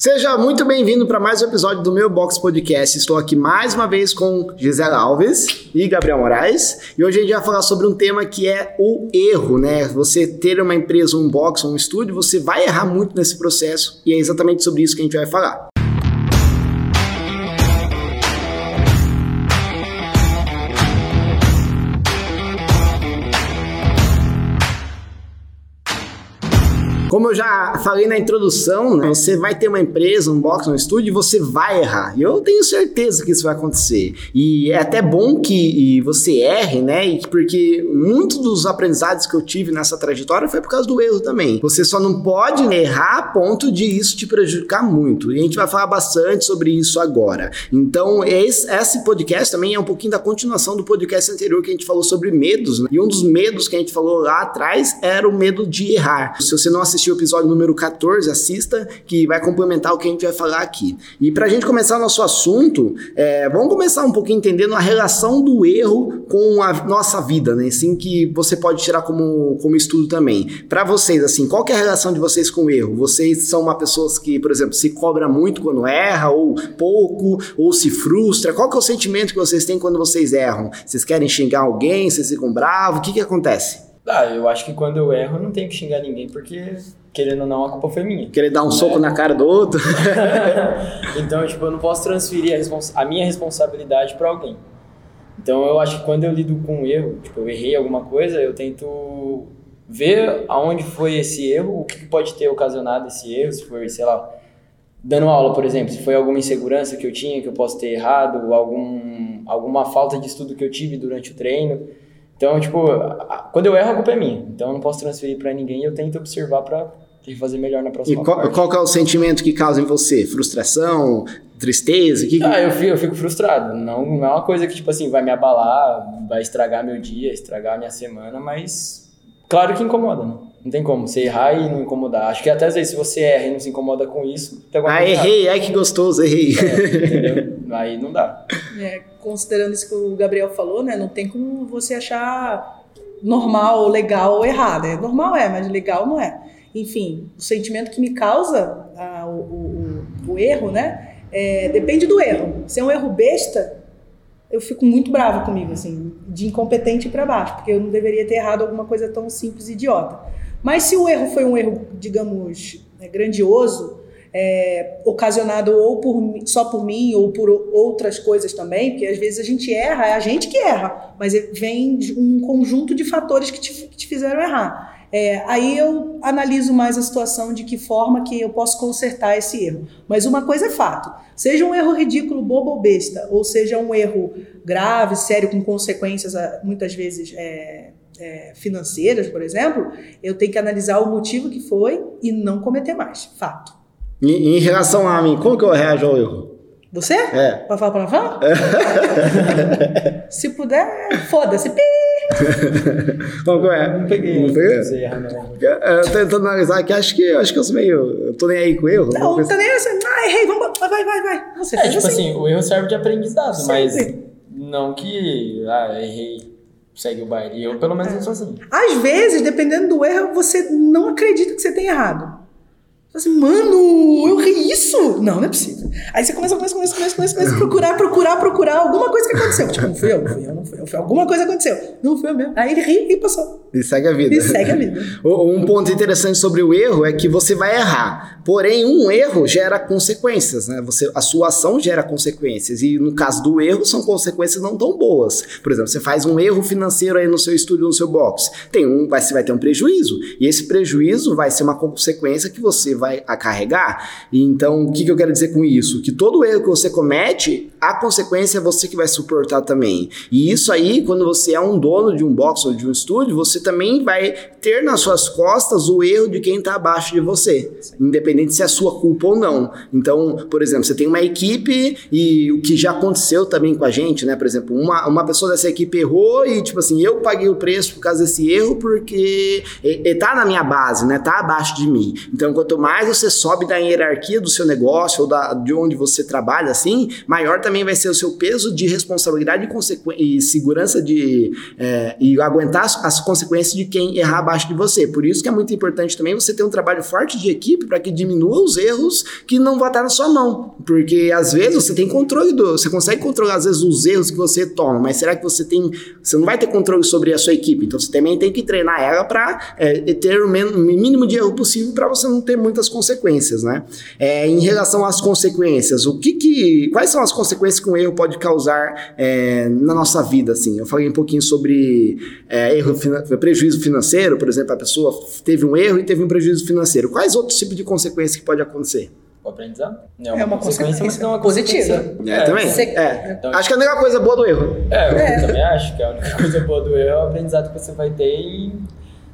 Seja muito bem-vindo para mais um episódio do meu Box Podcast. Estou aqui mais uma vez com Gisela Alves e Gabriel Moraes. E hoje a gente vai falar sobre um tema que é o erro, né? Você ter uma empresa, um box, um estúdio, você vai errar muito nesse processo e é exatamente sobre isso que a gente vai falar. Como eu já falei na introdução, né, você vai ter uma empresa, um box, um estúdio, e você vai errar. E eu tenho certeza que isso vai acontecer. E é até bom que você erre, né? Porque muitos dos aprendizados que eu tive nessa trajetória foi por causa do erro também. Você só não pode errar a ponto de isso te prejudicar muito. E a gente vai falar bastante sobre isso agora. Então, esse, esse podcast também é um pouquinho da continuação do podcast anterior que a gente falou sobre medos. Né? E um dos medos que a gente falou lá atrás era o medo de errar. Se você não assistiu assistir o episódio número 14, assista, que vai complementar o que a gente vai falar aqui. E para a gente começar nosso assunto, é, vamos começar um pouquinho entendendo a relação do erro com a nossa vida, né? Assim que você pode tirar como, como estudo também. Para vocês, assim, qual é a relação de vocês com o erro? Vocês são uma pessoa que, por exemplo, se cobra muito quando erra, ou pouco, ou se frustra? Qual que é o sentimento que vocês têm quando vocês erram? Vocês querem xingar alguém? Vocês ficam bravos? O que que acontece? Ah, eu acho que quando eu erro, eu não tenho que xingar ninguém, porque, querendo ou não, a culpa foi minha. Querer dar um né? soco na cara do outro. então, tipo, eu não posso transferir a, a minha responsabilidade para alguém. Então, eu acho que quando eu lido com um erro, tipo, eu errei alguma coisa, eu tento ver aonde foi esse erro, o que pode ter ocasionado esse erro, se foi, sei lá, dando aula, por exemplo, se foi alguma insegurança que eu tinha, que eu posso ter errado, algum, alguma falta de estudo que eu tive durante o treino. Então, tipo, quando eu erro, a culpa é minha. Então, eu não posso transferir para ninguém. Eu tento observar para fazer melhor na próxima E qual, qual é o sentimento que causa em você? Frustração? Tristeza? Que... Ah, eu fico, eu fico frustrado. Não, não é uma coisa que, tipo assim, vai me abalar, vai estragar meu dia, estragar minha semana, mas claro que incomoda, né? Não tem como você errar e não incomodar. Acho que até às vezes se você erra e não se incomoda com isso, tem Ah, errei, ai que gostoso, errei. É, Aí não dá. É, considerando isso que o Gabriel falou, né? Não tem como você achar normal, legal ou errado. É, normal é, mas legal não é. Enfim, o sentimento que me causa ah, o, o, o, erro, né? É, depende do erro. Se é um erro besta, eu fico muito brava comigo, assim, de incompetente para baixo, porque eu não deveria ter errado alguma coisa tão simples e idiota. Mas se o erro foi um erro, digamos, né, grandioso, é, ocasionado ou por, só por mim ou por outras coisas também, porque às vezes a gente erra, é a gente que erra, mas é, vem um conjunto de fatores que te, que te fizeram errar. É, aí eu analiso mais a situação de que forma que eu posso consertar esse erro. Mas uma coisa é fato: seja um erro ridículo, bobo ou besta, ou seja um erro grave, sério, com consequências muitas vezes é, é, financeiras, por exemplo, eu tenho que analisar o motivo que foi e não cometer mais. Fato. Em, em relação a mim, como que eu reajo ao erro? Você? É. Pra falar palavrão? É. Se puder, foda-se. Como que é? Não peguei. Não peguei? Você erra, não. Eu tô tentando analisar aqui, acho que, acho que eu sou meio. Eu tô nem aí com o erro. Não, não tá nem assim. Ah, errei, vamos. Vai, vai, vai. Você é, tipo assim. assim, o erro serve de aprendizado, Sempre. mas não que. Ah, errei segue o baile. Eu, pelo menos, é. não sou assim. Às vezes, dependendo do erro, você não acredita que você tem errado. Você assim, mano, eu ri isso? Não, não é possível. Aí você começa, começa, começa, começa, começa, começa a procurar, procurar, procurar alguma coisa que aconteceu. Tipo, não fui eu, não fui eu, não fui eu, alguma coisa aconteceu. Não fui eu mesmo. Aí ele ri e passou. E segue a vida. E segue a vida. um ponto interessante sobre o erro é que você vai errar. Porém, um erro gera consequências, né? Você, a sua ação gera consequências. E no caso do erro, são consequências não tão boas. Por exemplo, você faz um erro financeiro aí no seu estúdio, no seu box. Tem um, vai, você vai ter um prejuízo. E esse prejuízo vai ser uma consequência que você vai acarregar. Então, o que, que eu quero dizer com isso? Que todo erro que você comete, a consequência é você que vai suportar também. E isso aí, quando você é um dono de um box ou de um estúdio, você também vai ter nas suas costas o erro de quem está abaixo de você, independente se é sua culpa ou não. Então, por exemplo, você tem uma equipe e o que já aconteceu também com a gente, né? Por exemplo, uma, uma pessoa dessa equipe errou e, tipo assim, eu paguei o preço por causa desse erro porque ele tá na minha base, né? Tá abaixo de mim. Então, quanto mais você você sobe da hierarquia do seu negócio ou da, de onde você trabalha, assim, maior também vai ser o seu peso de responsabilidade e, e segurança de é, e aguentar as consequências consequência de quem errar abaixo de você. Por isso que é muito importante também você ter um trabalho forte de equipe para que diminua os erros que não vão estar na sua mão. Porque às vezes você tem controle do. Você consegue controlar, às vezes, os erros que você toma, mas será que você tem. Você não vai ter controle sobre a sua equipe. Então você também tem que treinar ela para é, ter o mínimo de erro possível para você não ter muitas consequências, né? É, em relação às consequências, o que que. Quais são as consequências que um erro pode causar é, na nossa vida, assim? Eu falei um pouquinho sobre é, erro, prejuízo financeiro, por exemplo, a pessoa teve um erro e teve um prejuízo financeiro. Quais outros tipos de consequências que pode acontecer? O aprendizado? É uma, é uma consequência, mas não é uma positiva. É, é também. Você... É. Então, acho que é a única coisa boa do erro. É, eu é. também acho que a única coisa boa do erro é o aprendizado que você vai ter e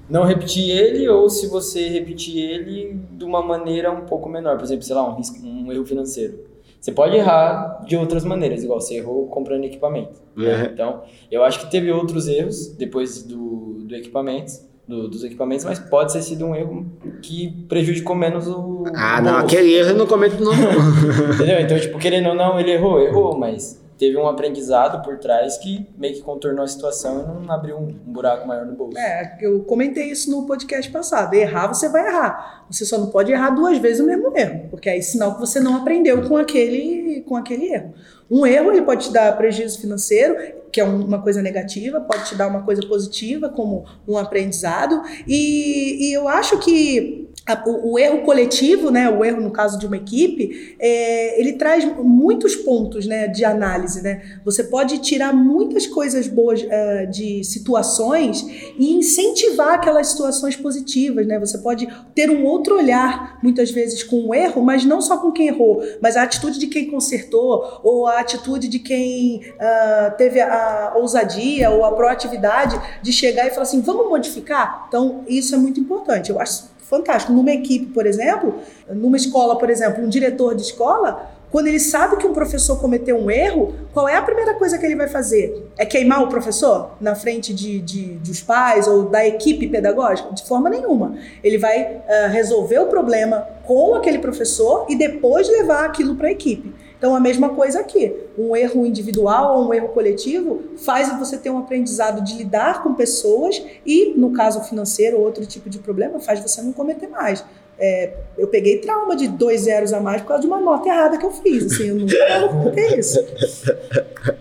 não repetir ele, ou se você repetir ele de uma maneira um pouco menor. Por exemplo, sei lá, um, risco, um erro financeiro. Você pode errar de outras maneiras, igual você errou comprando equipamento. Né? Então, eu acho que teve outros erros depois do, do equipamento, do, dos equipamentos, mas pode ter sido um erro que prejudicou menos o. Ah, o não, aquele erro eu não comento não. Entendeu? Então, tipo, querendo ou não, ele errou, errou, mas teve um aprendizado por trás que meio que contornou a situação e não abriu um, um, buraco maior no bolso. É, eu comentei isso no podcast passado. Errar, você vai errar. Você só não pode errar duas vezes o mesmo erro, porque aí é sinal que você não aprendeu com aquele, com aquele erro. Um erro ele pode te dar prejuízo financeiro, que é uma coisa negativa, pode te dar uma coisa positiva, como um aprendizado. E, e eu acho que o, erro coletivo, né, o erro no caso de uma equipe, é, ele traz muitos pontos né, de análise. Né? Você pode tirar muitas coisas boas uh, de situações e incentivar aquelas situações positivas. Né? Você pode ter um outro olhar, muitas vezes, com o erro, mas não só com quem errou, mas a atitude de quem consertou, ou a atitude de quem uh, teve a ousadia ou a proatividade de chegar e falar assim: vamos modificar? Então, isso é muito importante. Eu acho fantástico. Numa equipe, por exemplo, numa escola, por exemplo, um diretor de escola, quando ele sabe que um professor cometeu um erro, qual é a primeira coisa que ele vai fazer? É queimar o professor na frente de, de dos pais ou da equipe pedagógica? De forma nenhuma. Ele vai uh, resolver o problema com aquele professor e depois levar aquilo para a equipe. Então, a mesma coisa aqui. Um erro individual ou um erro coletivo faz você ter um aprendizado de lidar com pessoas e, no caso financeiro ou outro tipo de problema, faz você não cometer mais. É, eu peguei trauma de dois zeros a mais por causa de uma nota errada que eu fiz. Assim, eu nunca ter isso.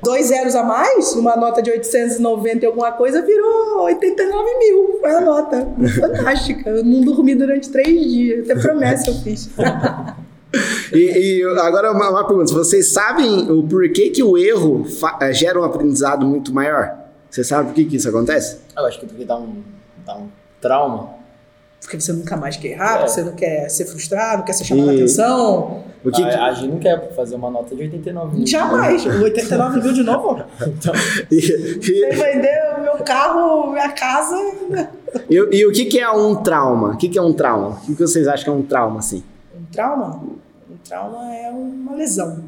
Dois zeros a mais, uma nota de 890 e alguma coisa, virou 89 mil. Foi a nota. Fantástica. Eu não dormi durante três dias. Até promessa eu fiz. E, e, agora uma, uma, pergunta: vocês sabem o porquê que o erro eh, gera um aprendizado muito maior? Você sabe por que, que isso acontece? Eu acho que porque dá um, dá um trauma. Porque você nunca mais quer errar, é. você não quer ser frustrado, não quer ser chamado a atenção. O que, a, a gente não quer fazer uma nota de 89 mil. Jamais! 89 mil de novo? então, e, e... Você vendeu meu carro, minha casa. E, e, o que, que é um trauma? O que, que é um trauma? O que, que vocês acham que é um trauma assim? Um trauma? Trauma é uma lesão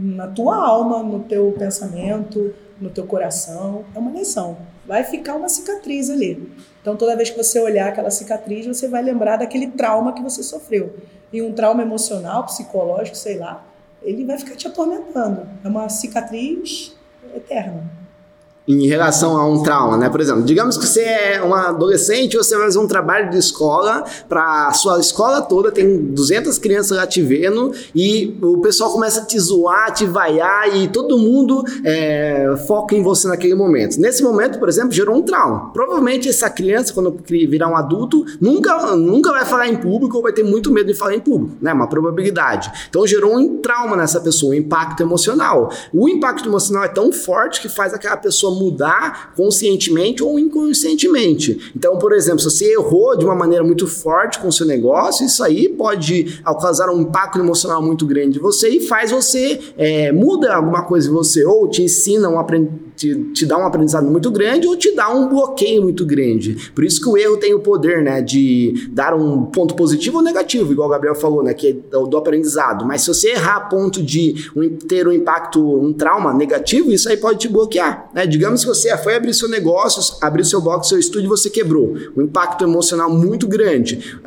na tua alma, no teu pensamento, no teu coração, é uma lesão. Vai ficar uma cicatriz ali. Então, toda vez que você olhar aquela cicatriz, você vai lembrar daquele trauma que você sofreu. E um trauma emocional, psicológico, sei lá, ele vai ficar te atormentando. É uma cicatriz eterna em relação a um trauma, né? Por exemplo, digamos que você é um adolescente, você vai fazer um trabalho de escola para sua escola toda, tem 200 crianças lá te vendo e o pessoal começa a te zoar, te vaiar e todo mundo é, foca em você naquele momento. Nesse momento, por exemplo, gerou um trauma. Provavelmente essa criança, quando virar um adulto, nunca, nunca vai falar em público ou vai ter muito medo de falar em público, né? Uma probabilidade. Então gerou um trauma nessa pessoa, um impacto emocional. O impacto emocional é tão forte que faz aquela pessoa mudar conscientemente ou inconscientemente. Então, por exemplo, se você errou de uma maneira muito forte com o seu negócio, isso aí pode causar um impacto emocional muito grande em você e faz você é, muda alguma coisa em você ou te ensina um aprendizado te, te dá um aprendizado muito grande ou te dá um bloqueio muito grande. Por isso que o erro tem o poder, né, de dar um ponto positivo ou negativo, igual o Gabriel falou, né, que é do, do aprendizado. Mas se você errar a ponto de um, ter um impacto, um trauma negativo, isso aí pode te bloquear, né? Digamos que você foi abrir seu negócio, abrir seu box, seu estúdio, você quebrou. Um impacto emocional muito grande.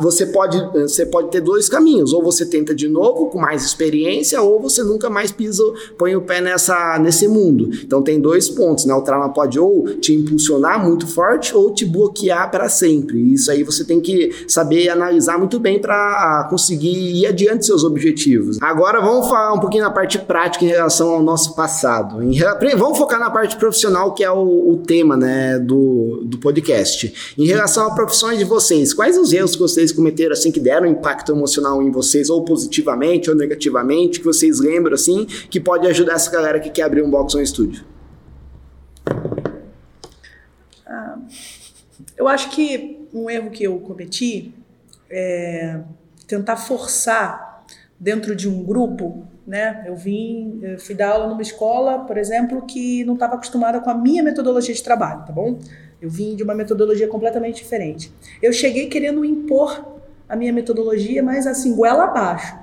Você pode, você pode ter dois caminhos, ou você tenta de novo com mais experiência, ou você nunca mais pisa, põe o pé nessa, nesse mundo. Então tem dois pontos, né? O trauma pode ou te impulsionar muito forte ou te bloquear para sempre. Isso aí você tem que saber analisar muito bem para conseguir ir adiante seus objetivos. Agora vamos falar um pouquinho na parte prática em relação ao nosso passado. Em, vamos focar na parte profissional, que é o, o tema né, do, do podcast. Em relação a profissões de vocês, quais os erros que vocês cometeram assim que deram impacto emocional em vocês, ou positivamente ou negativamente, que vocês lembram assim, que pode ajudar essa galera que quer abrir um box ou um estúdio? Ah, eu acho que um erro que eu cometi é tentar forçar dentro de um grupo, né? Eu vim, eu fui dar aula numa escola, por exemplo, que não estava acostumada com a minha metodologia de trabalho, tá bom? Eu vim de uma metodologia completamente diferente. Eu cheguei querendo impor a minha metodologia, mas assim, goela abaixo.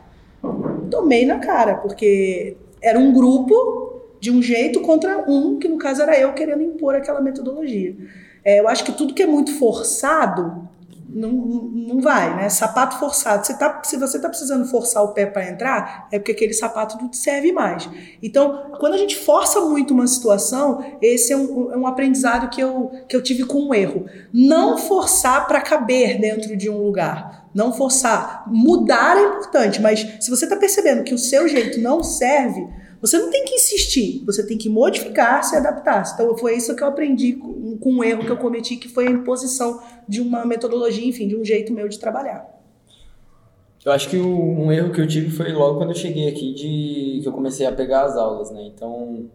Tomei na cara, porque era um grupo de um jeito contra um, que no caso era eu querendo impor aquela metodologia. É, eu acho que tudo que é muito forçado não, não vai, né? Sapato forçado. Você tá, se você está precisando forçar o pé para entrar, é porque aquele sapato não te serve mais. Então, quando a gente força muito uma situação, esse é um, é um aprendizado que eu, que eu tive com um erro. Não forçar para caber dentro de um lugar. Não forçar. Mudar é importante, mas se você está percebendo que o seu jeito não serve, você não tem que insistir, você tem que modificar, se adaptar. Então foi isso que eu aprendi com, com um erro que eu cometi, que foi a imposição de uma metodologia, enfim, de um jeito meu de trabalhar. Eu acho que o, um erro que eu tive foi logo quando eu cheguei aqui de que eu comecei a pegar as aulas, né? Então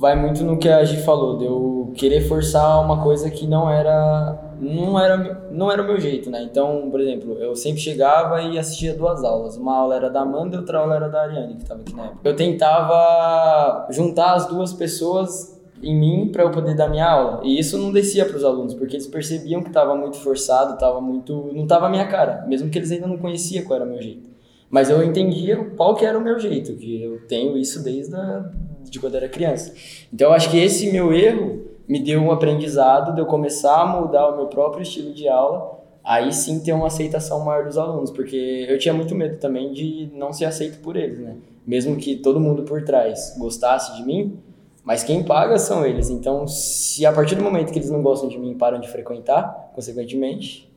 vai muito no que a Gi falou, de eu querer forçar uma coisa que não era não era não era o meu jeito, né? Então, por exemplo, eu sempre chegava e assistia duas aulas. Uma aula era da Amanda e outra aula era da Ariane, que estava aqui na época. Eu tentava juntar as duas pessoas em mim para eu poder dar minha aula. E isso não descia para os alunos, porque eles percebiam que estava muito forçado, estava muito não estava a minha cara, mesmo que eles ainda não conheciam qual era o meu jeito. Mas eu entendia qual que era o meu jeito, que eu tenho isso desde a, de quando era criança. Então eu acho que esse meu erro me deu um aprendizado de eu começar a mudar o meu próprio estilo de aula, aí sim ter uma aceitação maior dos alunos, porque eu tinha muito medo também de não ser aceito por eles, né? Mesmo que todo mundo por trás gostasse de mim, mas quem paga são eles. Então, se a partir do momento que eles não gostam de mim param de frequentar, consequentemente,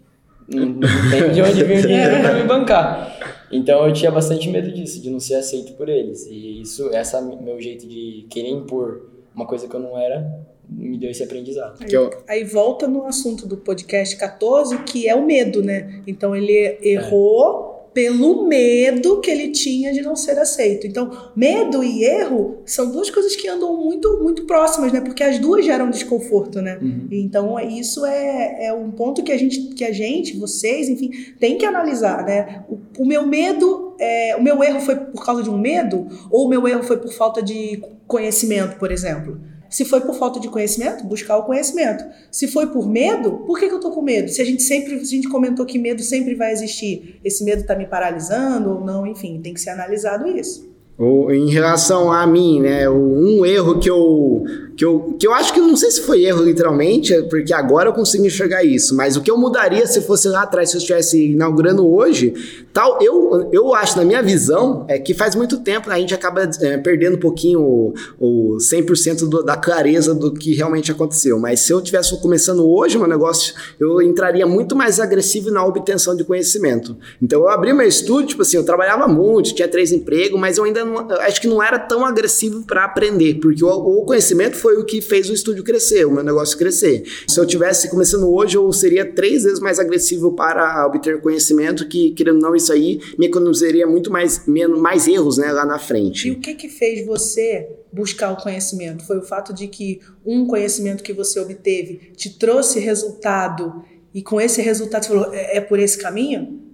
não, tem de onde vir o dinheiro para me bancar. Então eu tinha bastante medo disso, de não ser aceito por eles. E isso, essa meu jeito de querer impor uma coisa que eu não era, me deu esse aprendizado. Aí, eu... aí, volta no assunto do podcast 14, que é o medo, né? Então ele errou é. pelo medo que ele tinha de não ser aceito. Então, medo e erro são duas coisas que andam muito muito próximas, né? Porque as duas geram desconforto, né? Uhum. Então, isso é, é um ponto que a gente, que a gente, vocês, enfim, tem que analisar, né? O, o meu medo, é, o meu erro foi por causa de um medo ou o meu erro foi por falta de conhecimento, por exemplo? Se foi por falta de conhecimento, buscar o conhecimento. Se foi por medo, por que, que eu tô com medo? Se a gente sempre, a gente comentou que medo sempre vai existir, esse medo está me paralisando ou não, enfim, tem que ser analisado isso. Em relação a mim, né? Um erro que eu, que eu, que eu acho que não sei se foi erro literalmente, porque agora eu consigo enxergar isso, mas o que eu mudaria se fosse lá atrás, se eu estivesse inaugurando hoje, tal, eu, eu acho, na minha visão, é que faz muito tempo né, a gente acaba é, perdendo um pouquinho o, o 100% do, da clareza do que realmente aconteceu. Mas se eu tivesse começando hoje meu negócio, eu entraria muito mais agressivo na obtenção de conhecimento. Então eu abri meu estúdio, tipo assim, eu trabalhava muito, tinha três empregos, mas eu ainda não, acho que não era tão agressivo para aprender, porque o, o, conhecimento foi o que fez o estúdio crescer, o meu negócio crescer. Se eu tivesse começando hoje, eu seria três vezes mais agressivo para obter conhecimento, que, querendo não, isso aí me economizaria muito mais, menos, mais erros né, lá na frente. E o que que fez você buscar o conhecimento? Foi o fato de que um conhecimento que você obteve te trouxe resultado e com esse resultado você falou, é, é por esse caminho?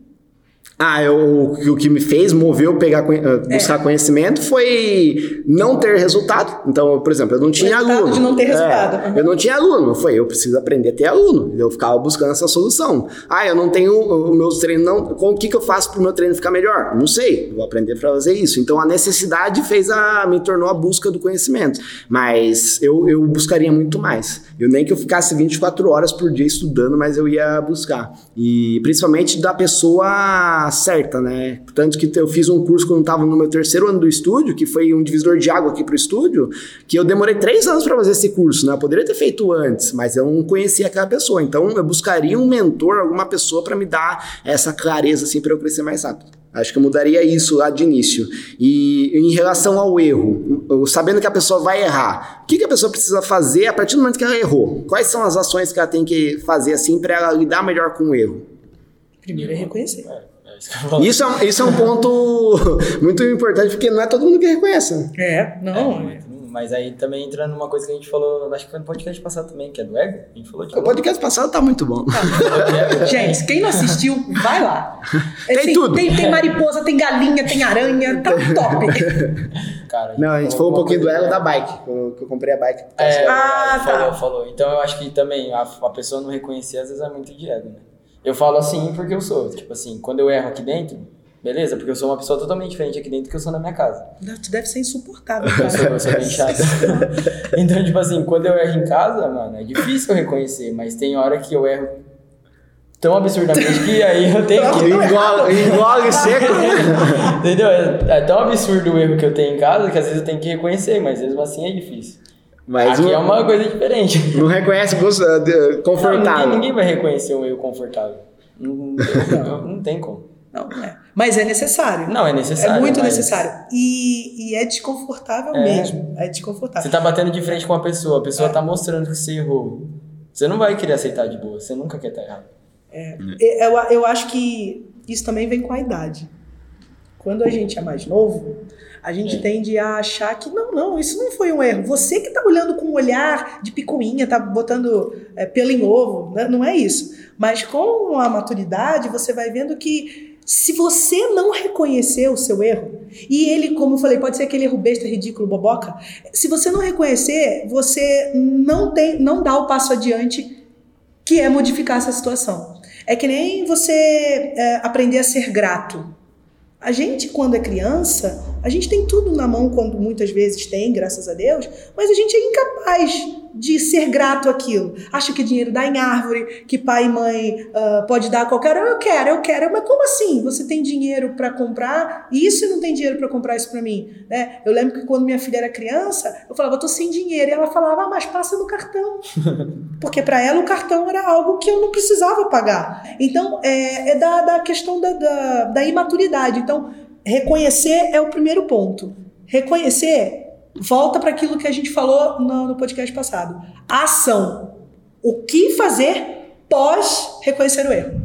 Ah, eu, o que me fez moveu pegar eh, buscar é. conhecimento foi não ter resultado. Então, por exemplo, eu não tinha aluno. de não ter resultado. É, eu não tinha aluno. Foi, eu preciso aprender a ter aluno. Eu ficava buscando essa solução. Ah, eu não tenho o meus treinos não, com o que, que eu faço para o meu treino ficar melhor? Não sei. Vou aprender para fazer isso. Então, a necessidade fez a me tornou a busca do conhecimento. Mas eu, eu buscaria muito mais. Eu nem que eu ficasse 24 horas por dia estudando, mas eu ia buscar. E principalmente da pessoa certa, né? Tanto que eu fiz um curso quando estava no meu terceiro ano do estúdio, que foi um divisor de água aqui pro estúdio, que eu demorei três anos para fazer esse curso, né? Eu poderia ter feito antes, mas eu não conhecia aquela pessoa. Então eu buscaria um mentor, alguma pessoa para me dar essa clareza assim para eu crescer mais rápido. Acho que eu mudaria isso lá de início. E em relação ao erro, sabendo que a pessoa vai errar, o que, que a pessoa precisa fazer a partir do momento que ela errou? Quais são as ações que ela tem que fazer assim para ela lidar melhor com o erro? Primeiro é reconhecer. É isso, é, isso é um ponto muito importante, porque não é todo mundo que reconhece. né? É, não. É, mas aí também entra numa coisa que a gente falou, acho que foi no podcast passado também, que é do ego. A gente falou de O podcast passado tá muito bom. Gente, quem não assistiu, vai lá. É, Tem tudo. Tem, tem mariposa, tem galinha, tem aranha, tá top. Cara, Não, a gente falou um pouquinho do ego da bike, que eu, que eu comprei a bike. É, Ah, falou, tá. falou. Então eu acho que também a, a pessoa não reconhecer às vezes é muito de ego, né? Eu falo assim porque eu sou. Tipo assim, quando eu erro aqui dentro, beleza? Porque eu sou uma pessoa totalmente diferente aqui dentro do que eu sou na minha casa. Tu deve ser insuportável, Eu sou, cara. eu sou bem chato. então, tipo assim, quando eu erro em casa, mano, é difícil eu reconhecer, mas tem hora que eu erro tão absurdamente que aí eu tenho que. Engole, engole seco. Entendeu? É, é tão absurdo o erro que eu tenho em casa que às vezes eu tenho que reconhecer, mas mesmo assim é difícil. Mas Aqui não, é uma coisa diferente. não reconhece gosto- uh, de- Não, ninguém, confortável. ninguém vai reconhecer um erro confortável. Não, não, não tem como. Não, não é. Mas é necessário. Não, é necessário. É muito mas necessário. E, e é desconfortável É. mesmo. É desconfortável. Você tá batendo de frente com uma pessoa, a pessoa tá mostrando que você errou. Você não vai querer aceitar de boa, você nunca quer estar errado. Eu, eu acho que isso também vem com a idade. Quando a gente é mais novo, a gente É. tende a achar que não, não, isso não foi um erro. Você que tá olhando com um olhar de picuinha, tá botando é, pelo em ovo, né? não é isso. Mas com a maturidade, você vai vendo que se você não reconhecer o seu erro, e ele, como eu falei, pode ser aquele erro besta, ridículo, boboca, se você não reconhecer, você não tem, não dá o passo adiante que é modificar essa situação. É que nem você é, aprender a ser grato. A gente, quando é criança, a gente tem tudo na mão, quando muitas vezes tem, graças a Deus, mas a gente é incapaz de ser grato àquilo. Acha que dinheiro dá em árvore, que pai e mãe ah, pode dar a qualquer hora. Eu quero, eu quero. Mas como assim? Você tem dinheiro para comprar isso e não tem dinheiro para comprar isso para mim? Né? Eu lembro que quando minha filha era criança, eu falava, eu tô sem dinheiro. E ela falava, ah, mas passa no cartão. Porque para ela o cartão era algo que eu não precisava pagar. Então, é, é da, da questão da, da, da imaturidade. Então, reconhecer é o primeiro ponto. Reconhecer, volta para aquilo que a gente falou no, no podcast passado. A ação. O que fazer pós reconhecer o erro?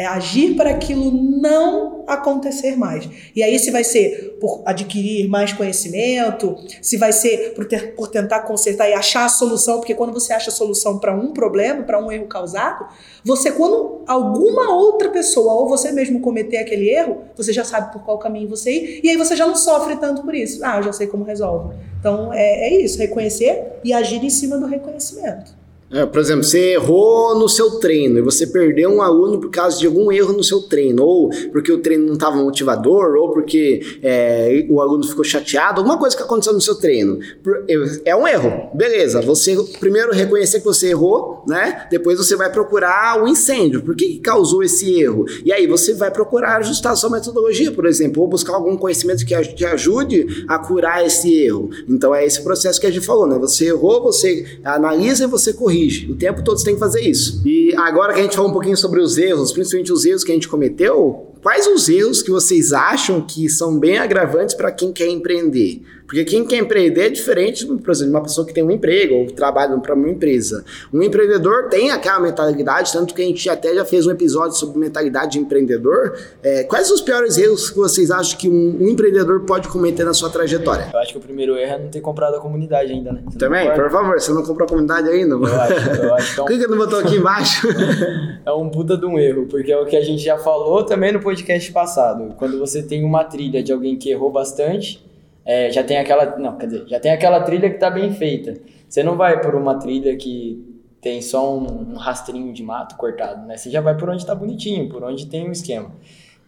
É agir para aquilo não acontecer mais. E aí, se vai ser por adquirir mais conhecimento, se vai ser por, ter- por tentar consertar e achar a solução, porque quando você acha a solução para um problema, para um erro causado, você, quando alguma outra pessoa ou você mesmo cometer aquele erro, você já sabe por qual caminho você ir, e aí você já não sofre tanto por isso. Ah, eu já sei como resolve. Então, é, é isso, reconhecer e agir em cima do reconhecimento. É, por exemplo, você errou no seu treino e você perdeu um aluno por causa de algum erro no seu treino, ou porque o treino não estava motivador, ou porque é, o aluno ficou chateado, alguma coisa que aconteceu no seu treino. Por- É um erro, beleza. Você primeiro reconhecer que você errou, né? Depois você vai procurar o incêndio. Por que, causou esse erro? E aí você vai procurar ajustar a sua metodologia, por exemplo, ou buscar algum conhecimento que te ajude a curar esse erro. Então é esse processo que a gente falou, né? Você errou, você analisa e você corrige. O tempo todo você tem que fazer isso. E agora que a gente falou um pouquinho sobre os erros, principalmente os erros que a gente cometeu, quais os erros que vocês acham que são bem agravantes para quem quer empreender? Porque quem quer empreender é diferente, por exemplo, de uma pessoa que tem um emprego ou trabalha para uma empresa. Um empreendedor tem aquela mentalidade, tanto que a gente até já fez um episódio sobre mentalidade de empreendedor. É, quais os piores erros que vocês acham que um, um empreendedor pode cometer na sua trajetória? Eu acho que o primeiro erro é não ter comprado a comunidade ainda, né? Você Também, por favor, você não comprou a comunidade ainda? Eu acho, eu acho que um Clica no botão aqui embaixo. é um puta de um erro, porque é o que a gente já falou também no podcast passado. Quando você tem uma trilha de alguém que errou bastante, é, já tem aquela. Não, quer dizer, já tem aquela trilha que tá bem feita. Você não vai por uma trilha que tem só um, um rastrinho de mato cortado, né? Você já vai por onde tá bonitinho, por onde tem um esquema.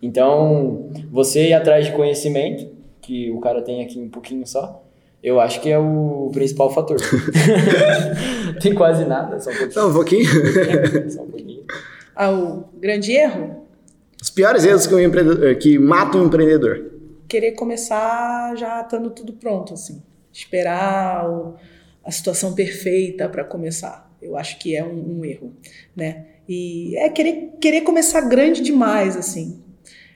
Então, você ir atrás de conhecimento, que o cara tem aqui um pouquinho só, eu acho que é o principal fator. tem quase nada, só um pouquinho. Só um pouquinho. Só um pouquinho. Ah, o grande erro? Os piores erros que, um empreendedor, que matam um empreendedor. Querer começar já estando tudo pronto, assim. Esperar o, a situação perfeita para começar. Eu acho que é um, um, erro, né? E é querer, querer começar grande demais, assim.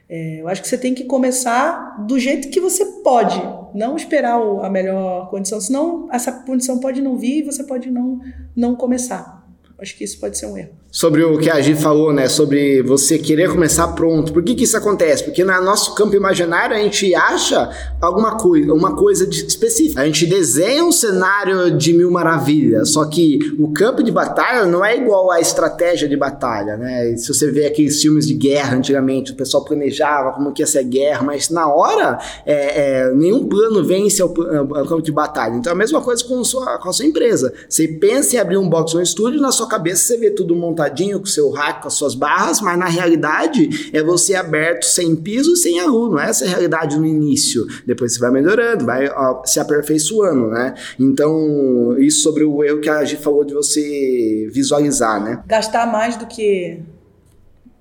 É, eu acho que você tem que começar do jeito que você pode, não esperar o, a melhor condição, senão essa condição pode não vir e você pode não, não começar. Acho que isso pode ser um erro sobre o que a Gi falou, né? Sobre você querer começar pronto. Por que, que isso acontece? Porque no nosso campo imaginário a gente acha alguma coisa, uma coisa específica. A gente desenha um cenário de mil maravilhas, só que o campo de batalha não é igual à estratégia de batalha, né? Se você vê aqueles filmes de guerra antigamente, o pessoal planejava como que ia ser a guerra, mas na hora é, é, nenhum plano vence ao, ao, campo de batalha. Então é a mesma coisa com, sua, com a sua empresa. Você pensa em abrir um box ou um estúdio, na sua cabeça você vê tudo montado com seu rack, com as suas barras, mas na realidade é você aberto sem piso e sem aluno. Essa é a realidade no início. Depois você vai melhorando, vai ó, se aperfeiçoando, né? Então, isso sobre o erro que a gente falou de você visualizar, né? Gastar mais do que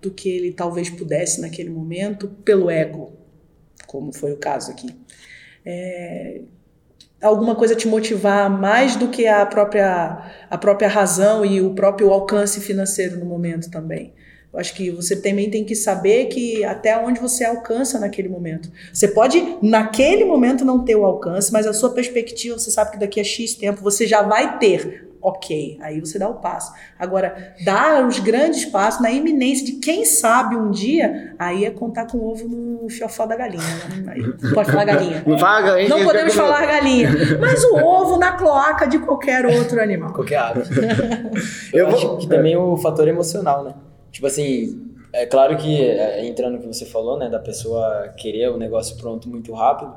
do que ele talvez pudesse naquele momento pelo ego, como foi o caso aqui. É, alguma coisa te motivar mais do que a própria, a própria razão e o próprio alcance financeiro no momento também. Eu acho que você também tem que saber que até onde você alcança naquele momento. Você pode, naquele momento, não ter o alcance, mas a sua perspectiva, você sabe que daqui a X tempo você já vai ter ok, aí você dá o passo. Agora, dar os grandes passos na iminência de quem sabe um dia, aí é contar com o ovo no fiofó da galinha. Né? Pode falar galinha. Não, fala não podemos falar galinha. Mas o ovo na cloaca de qualquer outro animal. Qualquer ave. Eu, Eu acho que também o fator emocional, né? Tipo assim, é claro que, é, entrando no que você falou, né, da pessoa querer o negócio pronto muito rápido,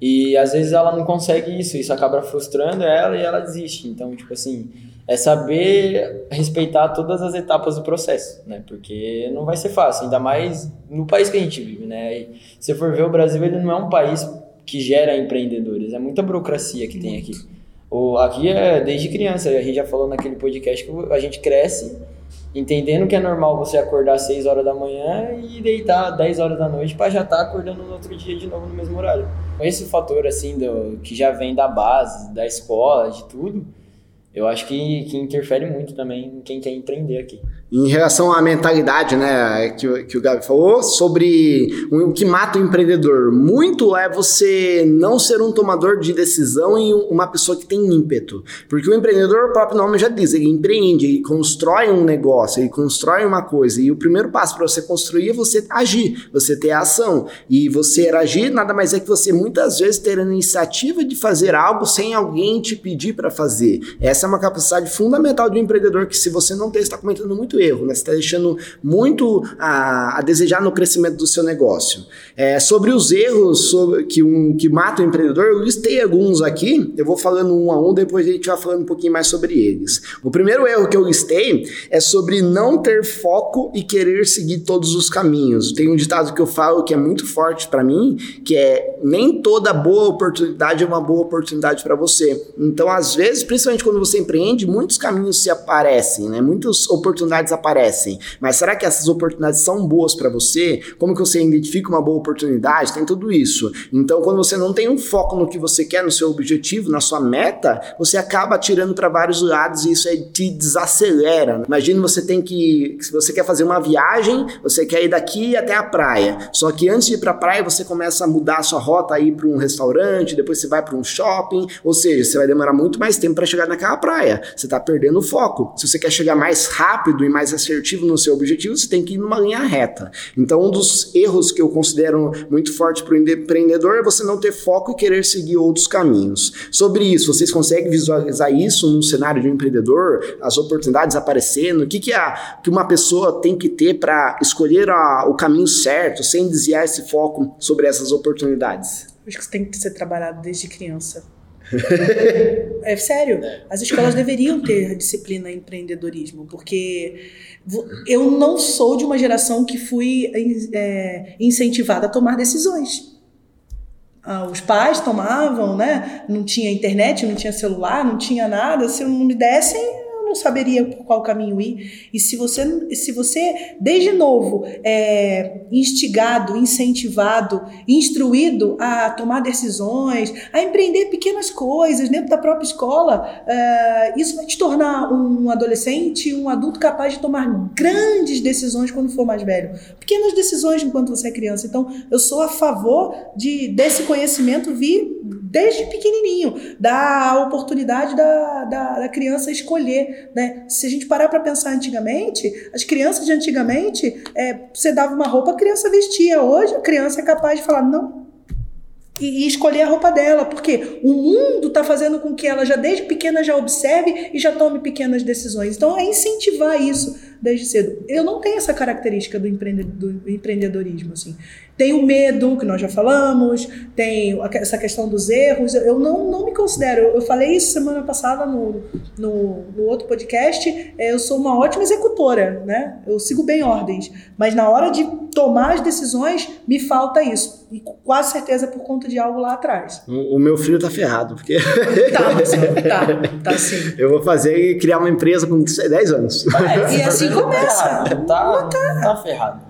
e às vezes ela não consegue isso, isso acaba frustrando ela e ela desiste. Então, tipo assim, é saber respeitar todas as etapas do processo, né? Porque não vai ser fácil, ainda mais no país que a gente vive, né? E se for ver, o Brasil ele não é um país que gera empreendedores, é muita burocracia que tem aqui. O, aqui é desde criança, a gente já falou naquele podcast que a gente cresce entendendo que é normal você acordar às 6 horas da manhã e deitar às 10 horas da noite para já estar tá acordando no outro dia de novo no mesmo horário. Esse fator assim do que já vem da base, da escola, de tudo, eu acho que, que interfere muito também em quem quer empreender aqui. Em relação à mentalidade, né, que, que o Gabi falou, sobre o que mata o empreendedor. Muito é você não ser um tomador de decisão e uma pessoa que tem ímpeto. Porque o empreendedor, o próprio nome já diz, ele empreende, ele constrói um negócio, ele constrói uma coisa. E o primeiro passo para você construir é você agir, você ter ação. E você agir nada mais é que você muitas vezes ter a iniciativa de fazer algo sem alguém te pedir para fazer. Essa é uma capacidade fundamental de um empreendedor que se você não tem, está cometendo erro, né? Você está deixando muito a, a, desejar no crescimento do seu negócio. É, sobre os erros sobre, que, um, que matam o empreendedor, eu listei alguns aqui, eu vou falando um a um, depois a gente vai falando um pouquinho mais sobre eles. O primeiro erro que eu listei é sobre não ter foco e querer seguir todos os caminhos. Tem um ditado que eu falo que é muito forte para mim, que é nem toda boa oportunidade é uma boa oportunidade para você. Então, às vezes, principalmente quando você empreende, muitos caminhos se aparecem, né? Muitas oportunidades oportunidades aparecem, mas será que essas oportunidades são boas para você? Como que você identifica uma boa oportunidade? Tem tudo isso. Então, quando você não tem um foco no que você quer, no seu objetivo, na sua meta, você acaba atirando para vários lados e isso aí te desacelera. Imagina você tem que, se você quer fazer uma viagem, você quer ir daqui até a praia. Só que antes de ir para a praia, você começa a mudar a sua rota aí para um restaurante, depois você vai para um shopping, ou seja, você vai demorar muito mais tempo para chegar naquela praia. Você está perdendo o foco. Se você quer chegar mais rápido e mais mais assertivo no seu objetivo, você tem que ir numa linha reta. Então, um dos erros que eu considero muito forte para o empreendedor é você não ter foco e querer seguir outros caminhos. Sobre isso, vocês conseguem visualizar isso num cenário de um empreendedor, as oportunidades aparecendo? O que, que, a, que uma pessoa tem que ter para escolher a, o caminho certo, sem desviar esse foco sobre essas oportunidades? Acho que isso tem que ser trabalhado desde criança é sério. As escolas deveriam ter disciplina em empreendedorismo, porque eu não sou de uma geração que fui é, incentivada a tomar decisões. Ah, os pais tomavam, né? Não tinha internet, não tinha celular, não tinha nada. Se não me dessem, não saberia por qual caminho ir. E se você, se você desde novo, é instigado, incentivado, instruído a tomar decisões, a empreender pequenas coisas dentro da própria escola, é, isso vai te tornar um adolescente, um adulto capaz de tomar grandes decisões quando for mais velho. Pequenas decisões enquanto você é criança. Então, eu sou a favor de desse conhecimento vir desde pequenininho, dar a oportunidade da, da, da criança escolher. Né? Se a gente parar para pensar antigamente, as crianças de antigamente, é, você dava uma roupa, a criança vestia. Hoje a criança é capaz de falar, não, e, escolher a roupa dela, porque o mundo está fazendo com que ela já desde pequena já observe e já tome pequenas decisões. Então é incentivar isso desde cedo. Eu não tenho essa característica do, empreendedorismo assim. Tem o medo, que nós já falamos, tem essa questão dos erros. Eu não, não me considero, eu falei isso semana passada no, no, no outro podcast, é, eu sou uma ótima executora, né? Eu sigo bem ordens, mas na hora de tomar as decisões, me falta isso. E quase certeza por conta de algo lá atrás. O, o meu filho tá ferrado, porque. Tá, tá, tá sim. Eu vou fazer e criar uma empresa com 10 anos. É, e assim começa. Tá, tá, tá ferrado.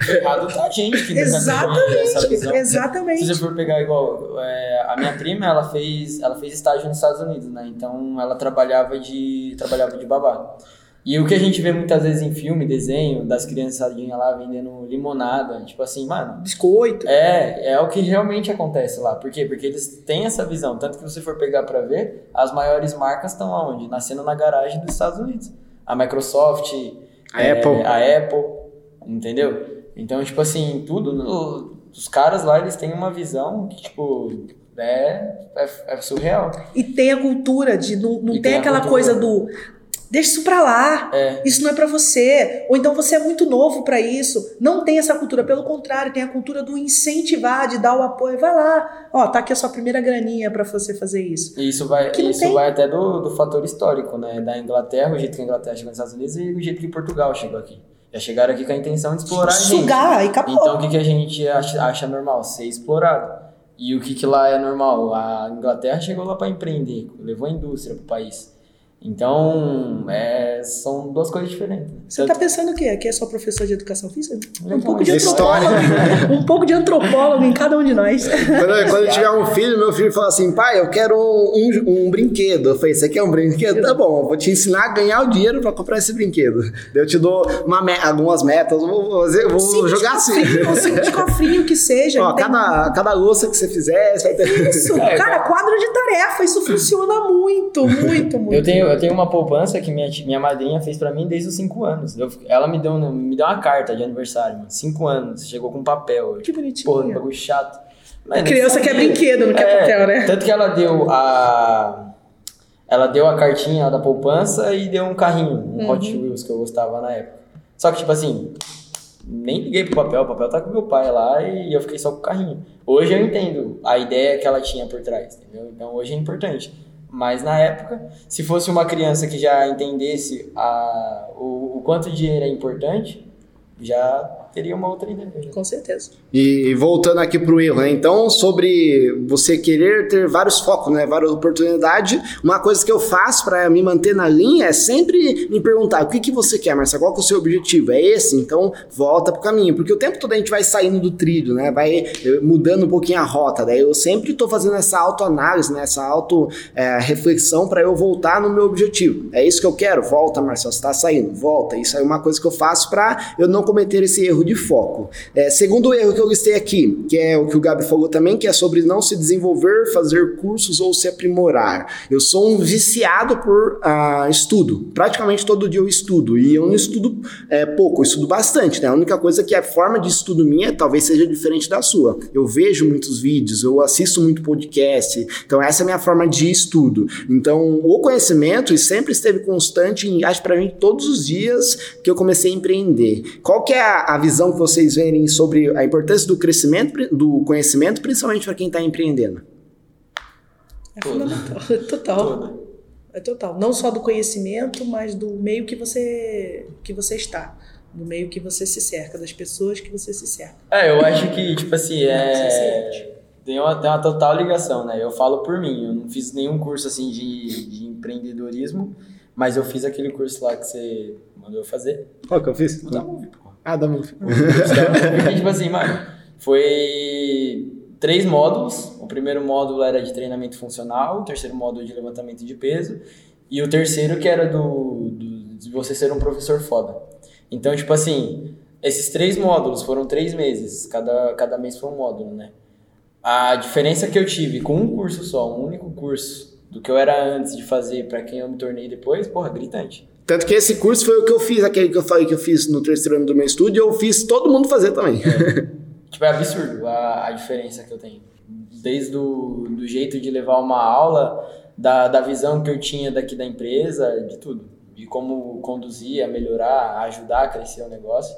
Ferrado tá a gente que Exatamente. Exatamente. Se você for pegar igual, é, a minha prima, ela fez, ela fez estágio nos Estados Unidos, né? Então ela trabalhava de, trabalhava de babá. E o que a gente vê muitas vezes em filme, desenho, das criançadinhas lá vendendo limonada, tipo assim, mano. Biscoito. É, é o que realmente acontece lá. Por quê? Porque eles têm essa visão. Tanto que você for pegar para ver, as maiores marcas estão aonde? Nascendo na garagem dos Estados Unidos. A Microsoft, a é, Apple. A Apple, entendeu? Então, tipo assim, tudo. No, os caras lá, eles têm uma visão que, tipo, é, é, é surreal. E tem a cultura de. Não, não tem, tem aquela coisa do Deixa isso pra lá. É. Isso não é para você. Ou então você é muito novo para isso. Não tem essa cultura. Pelo contrário, tem a cultura do incentivar, de dar o apoio. Vai lá. Ó, tá aqui a sua primeira graninha para você fazer isso. E isso vai, isso vai até do, do fator histórico, né? Da Inglaterra, o jeito que a Inglaterra chegou nos Estados Unidos e o jeito que Portugal chegou aqui. Já chegaram aqui com a intenção de explorar Sugar, a gente. e acabou. Então o que, que a gente acha, acha normal? Ser explorado. E o que, que lá é normal? A Inglaterra chegou lá para empreender, levou a indústria pro país. Então, é, são duas coisas diferentes. Você está pensando o quê? Aqui é só professor de educação física? Um pouco de antropólogo. um pouco de antropólogo em cada um de nós. Quando, quando eu tiver um filho, meu filho fala assim, pai, eu quero um, um, um brinquedo. Eu falei, você quer um brinquedo? Tá bom, eu vou te ensinar a ganhar o dinheiro para comprar esse brinquedo. Eu te dou uma, algumas metas, vou, fazer, vou Sim, jogar assim. Um simples cofrinho que seja. Ó, cada, cada louça que você fizer, você vai ter... Isso, é, cara, quadro de tarefa, isso funciona muito, muito, muito. Eu tenho eu tenho uma poupança que minha, minha madrinha fez para mim desde os 5 anos. Eu, ela me deu, me deu uma carta de aniversário, mano. 5 anos. Chegou com papel. Que bonitinho. Porra, um bagulho chato. Mas, a criança quer brinquedo, não quer é, papel, né? Tanto que ela deu a. Ela deu a cartinha da poupança e deu um carrinho, um uhum. Hot Wheels que eu gostava na época. Só que, tipo assim, nem liguei pro papel, o papel tá com meu pai lá e eu fiquei só com o carrinho. Hoje eu entendo a ideia que ela tinha por trás, entendeu? Então hoje é importante. Mas na época, se fosse uma criança que já entendesse a, o, o quanto dinheiro é importante, já teria uma outra ideia. Com certeza. E voltando aqui para o erro, né? Então, sobre você querer ter vários focos, né? Várias oportunidades, uma coisa que eu faço para me manter na linha é sempre me perguntar o que, que você quer, Marcia? Qual que é o seu objetivo? É esse? Então, volta pro caminho. Porque o tempo todo a gente vai saindo do trilho, né? Vai eh, mudando um pouquinho a rota. Daí eu sempre estou fazendo essa autoanálise, né? Essa auto-reflexão eh, é, para eu voltar no meu objetivo. É isso que eu quero? Volta, Marcelo, você está saindo. Volta. Isso é uma coisa que eu faço para eu não cometer esse erro de foco. É, segundo erro que eu listei aqui, que é o que o Gabi falou também, que é sobre não se desenvolver, fazer cursos ou se aprimorar. Eu sou um viciado por uh, estudo. Praticamente todo dia eu estudo. E eu não estudo é, pouco, eu estudo bastante. Né? A única coisa que a forma de estudo minha talvez seja diferente da sua. Eu vejo muitos vídeos, eu assisto muito podcast. Então, essa é a minha forma de estudo. Então, o conhecimento sempre esteve constante, acho para mim, todos os dias que eu comecei a empreender. Qual que é a, a visão que vocês verem sobre a importância do crescimento, do conhecimento, principalmente para quem está empreendendo? É fundamental, é total. É total. Não só do conhecimento, mas do meio que você, que você está. Do meio que você se cerca, das pessoas que você se cerca. É, eu acho que, tipo assim, é. Tem uma, tem uma total ligação, né? Eu falo por mim, eu não fiz nenhum curso assim de, de empreendedorismo, Mas eu fiz aquele curso lá que você mandou eu fazer. Qual que eu fiz? Move, pô. Ah, da Move. Porque, tipo assim, mano, foi três módulos. O primeiro módulo era de treinamento funcional, o terceiro módulo de levantamento de peso, e o terceiro que era do, do de você ser um professor foda. Então, tipo assim, esses três módulos foram três meses, cada, cada mês foi um módulo, né? A diferença que eu tive com um curso só, um único curso, do que eu era antes de fazer para quem eu me tornei depois, porra, gritante. Tanto que esse curso foi o que eu fiz, aquele que eu falei que eu fiz no terceiro ano do meu estúdio, eu fiz todo mundo fazer também. É. tipo, é absurdo a, a diferença que eu tenho. Desde do, do jeito de levar uma aula, da, da visão que eu tinha daqui da empresa, de tudo. De como conduzir, a melhorar, a ajudar a crescer o negócio.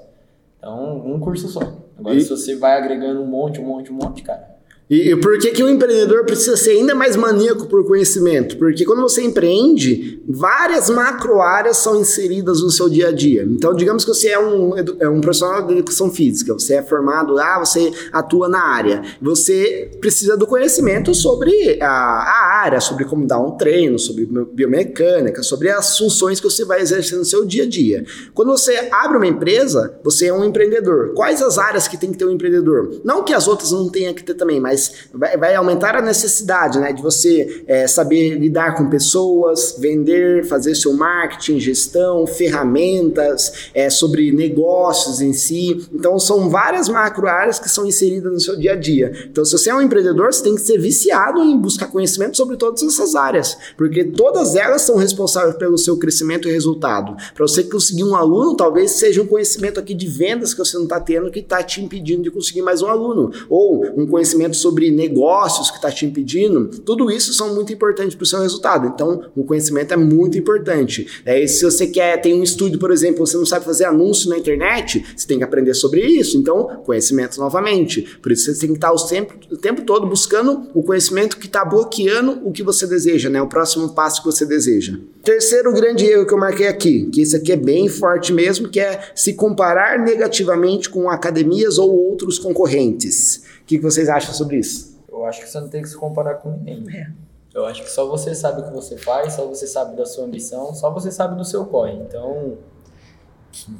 Então, um curso só. Agora, E- se você vai agregando um monte, um monte, um monte, cara. E, e por que, que o empreendedor precisa ser ainda mais maníaco por conhecimento? Porque quando você empreende, várias macro áreas são inseridas no seu dia a dia. Então, digamos que você é um, é um profissional de educação física, você é formado lá, você atua na área. Você precisa do conhecimento sobre a, a área, sobre como dar um treino, sobre biomecânica, sobre as funções que você vai exercer no seu dia a dia. Quando você abre uma empresa, você é um empreendedor. Quais as áreas que tem que ter um empreendedor? Não que as outras não tenham que ter também, mas vai, vai aumentar a necessidade né, de você é, saber lidar com pessoas, vender, fazer seu marketing, gestão, ferramentas, é, sobre negócios em si. Então, são várias macro áreas que são inseridas no seu dia a dia. Então, se você é um empreendedor, você tem que ser viciado em buscar conhecimento sobre todas essas áreas, porque todas elas são responsáveis pelo seu crescimento e resultado. Para você conseguir um aluno, talvez seja um conhecimento aqui de vendas que você não está tendo que está te impedindo de conseguir mais um aluno, ou um conhecimento sobre negócios que está te impedindo. Tudo isso são muito importantes para o seu resultado. Então, o conhecimento é muito importante. É, se você quer tem um estúdio, por exemplo, você não sabe fazer anúncio na internet, você tem que aprender sobre isso. Então, conhecimento novamente. Por isso você tem que estar o tempo, o tempo todo buscando o conhecimento que está bloqueando o que você deseja, né? O próximo passo que você deseja. Terceiro grande erro que eu marquei aqui, que esse aqui é bem forte mesmo, que é se comparar negativamente com academias ou outros concorrentes. O que que vocês acham sobre isso? Eu acho que você não tem que se comparar com ninguém. É. Eu acho que só você sabe o que você faz, só você sabe da sua ambição, só você sabe do seu corre. Então,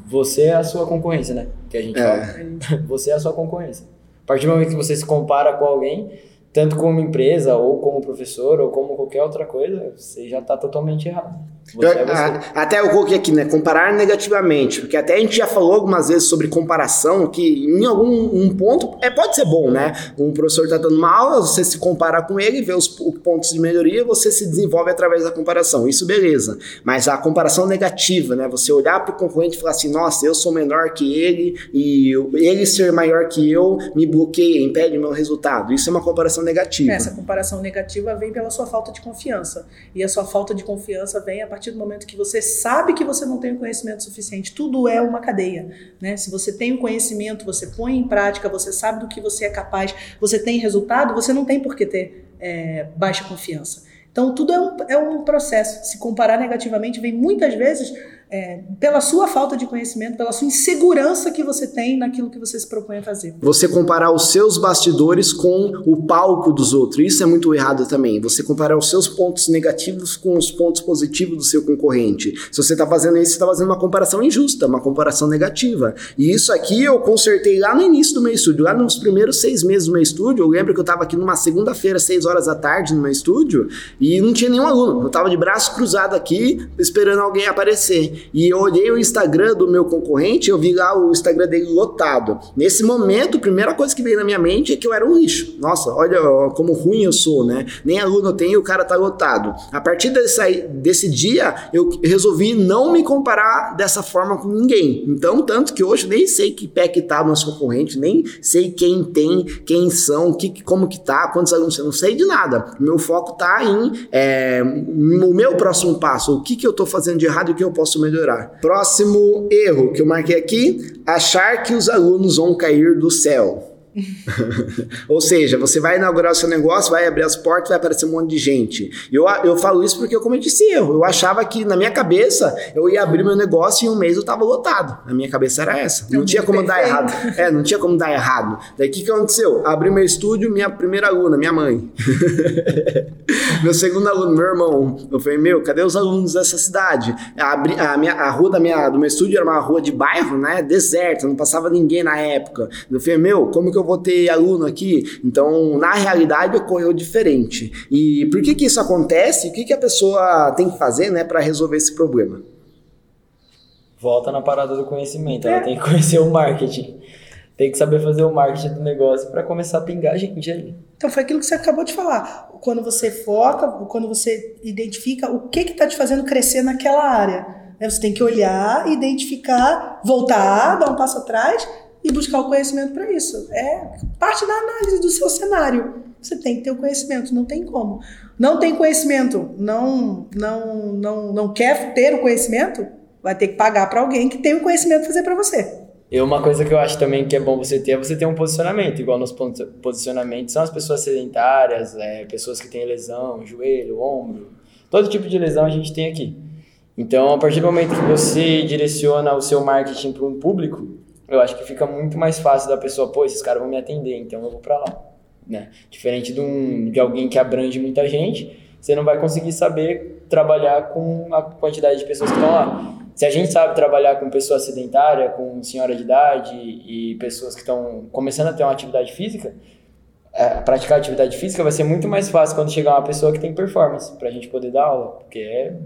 você é a sua concorrência, né? Que a gente É. fala. Você é a sua concorrência. A partir do momento que você se compara com alguém, tanto como empresa, ou como professor, ou como qualquer outra coisa, você já está totalmente errado. Você é você. A- Até eu coloquei aqui, né? Comparar negativamente. Porque até a gente já falou algumas vezes sobre comparação, que em algum um ponto é, pode ser bom, né? Um professor está dando uma aula, você se compara com ele, vê os pontos de melhoria, você se desenvolve através da comparação. Isso beleza. Mas a comparação negativa, né? Você olhar para o concorrente e falar assim, nossa, eu sou menor que ele, e eu- ele ser maior que eu me bloqueia, impede o meu resultado. Isso é uma comparação negativa. Essa comparação negativa vem pela sua falta de confiança. E a sua falta de confiança vem a partir do momento que você sabe que você não tem o conhecimento suficiente. Tudo é uma cadeia. Né? Se você tem o conhecimento, você põe em prática, você sabe do que você é capaz, você tem resultado, você não tem por que ter é, baixa confiança. Então, tudo é um, é um processo. Se comparar negativamente, vem muitas vezes é, pela sua falta de conhecimento, pela sua insegurança que você tem naquilo que você se propõe a fazer. Você comparar os seus bastidores com o palco dos outros. Isso é muito errado também. Você comparar os seus pontos negativos com os pontos positivos do seu concorrente. Se você está fazendo isso, você está fazendo uma comparação injusta, uma comparação negativa. E isso aqui eu consertei lá no início do meu estúdio, lá nos primeiros seis meses do meu estúdio. Eu lembro que eu estava aqui numa segunda-feira, seis horas da tarde, no meu estúdio, e não tinha nenhum aluno. Eu estava de braço cruzado aqui, esperando alguém aparecer. E eu olhei o Instagram do meu concorrente, eu vi lá o Instagram dele lotado. Nesse momento, a primeira coisa que veio na minha mente é que eu era um lixo. Nossa, olha como ruim eu sou, né? Nem aluno eu tenho e o cara tá lotado. A partir desse, dia, eu resolvi não me comparar dessa forma com ninguém. Então, tanto que hoje nem sei que pé que tá meus concorrentes, nem sei quem tem, quem são, que, como que tá, quantos alunos, eu não sei de nada. Meu foco tá em é, o meu próximo passo, o que, que eu tô fazendo de errado e o que eu posso melhorar. Próximo erro que eu marquei aqui, achar que os alunos vão cair do céu. Ou seja, você vai inaugurar o seu negócio, vai abrir as portas, vai aparecer um monte de gente. Eu, eu falo isso porque eu cometi esse erro. Eu achava que na minha cabeça eu ia abrir meu negócio e em um mês eu tava lotado. Na minha cabeça era essa. Não, tinha como perfeito. dar errado. É, não tinha como dar errado. Daí o que, que aconteceu? Abri meu estúdio, minha primeira aluna, minha mãe. meu segundo aluno, meu irmão. Eu falei, meu, cadê os alunos dessa cidade? Abri, a, minha, a rua da minha, do meu estúdio era uma rua de bairro, né? Deserta, não passava ninguém na época. Eu falei, meu, como que eu vou ter aluno aqui? Então, na realidade, ocorreu diferente. E por que que isso acontece? O que que a pessoa tem que fazer, né, para resolver esse problema? Volta na parada do conhecimento. Ela é. tem que conhecer o marketing. Tem que saber fazer o marketing do negócio para começar a pingar gente aí. Então foi aquilo que você acabou de falar. Quando você foca, quando você identifica o que está te fazendo crescer naquela área. Né? Você tem que olhar, identificar, voltar, dar um passo atrás e buscar o conhecimento para isso. É parte da análise do seu cenário. Você tem que ter o conhecimento, não tem como. Não tem conhecimento, não não não não quer ter o conhecimento, vai ter que pagar para alguém que tem o conhecimento fazer para você. E uma coisa que eu acho também que é bom você ter é você ter um posicionamento, igual nos posicionamentos são as pessoas sedentárias, é, pessoas que têm lesão, joelho, ombro, todo tipo de lesão a gente tem aqui. Então, a partir do momento que você direciona o seu marketing para um público, eu acho que fica muito mais fácil da pessoa, pô, esses caras vão me atender, então eu vou para lá. Né? Diferente de, um, de alguém que abrange muita gente, você não vai conseguir saber trabalhar com a quantidade de pessoas que estão lá. Se a gente sabe trabalhar com pessoa sedentária, com senhora de idade e pessoas que estão começando a ter uma atividade física, é, praticar atividade física vai ser muito mais fácil quando chegar uma pessoa que tem performance, para a gente poder dar aula, porque é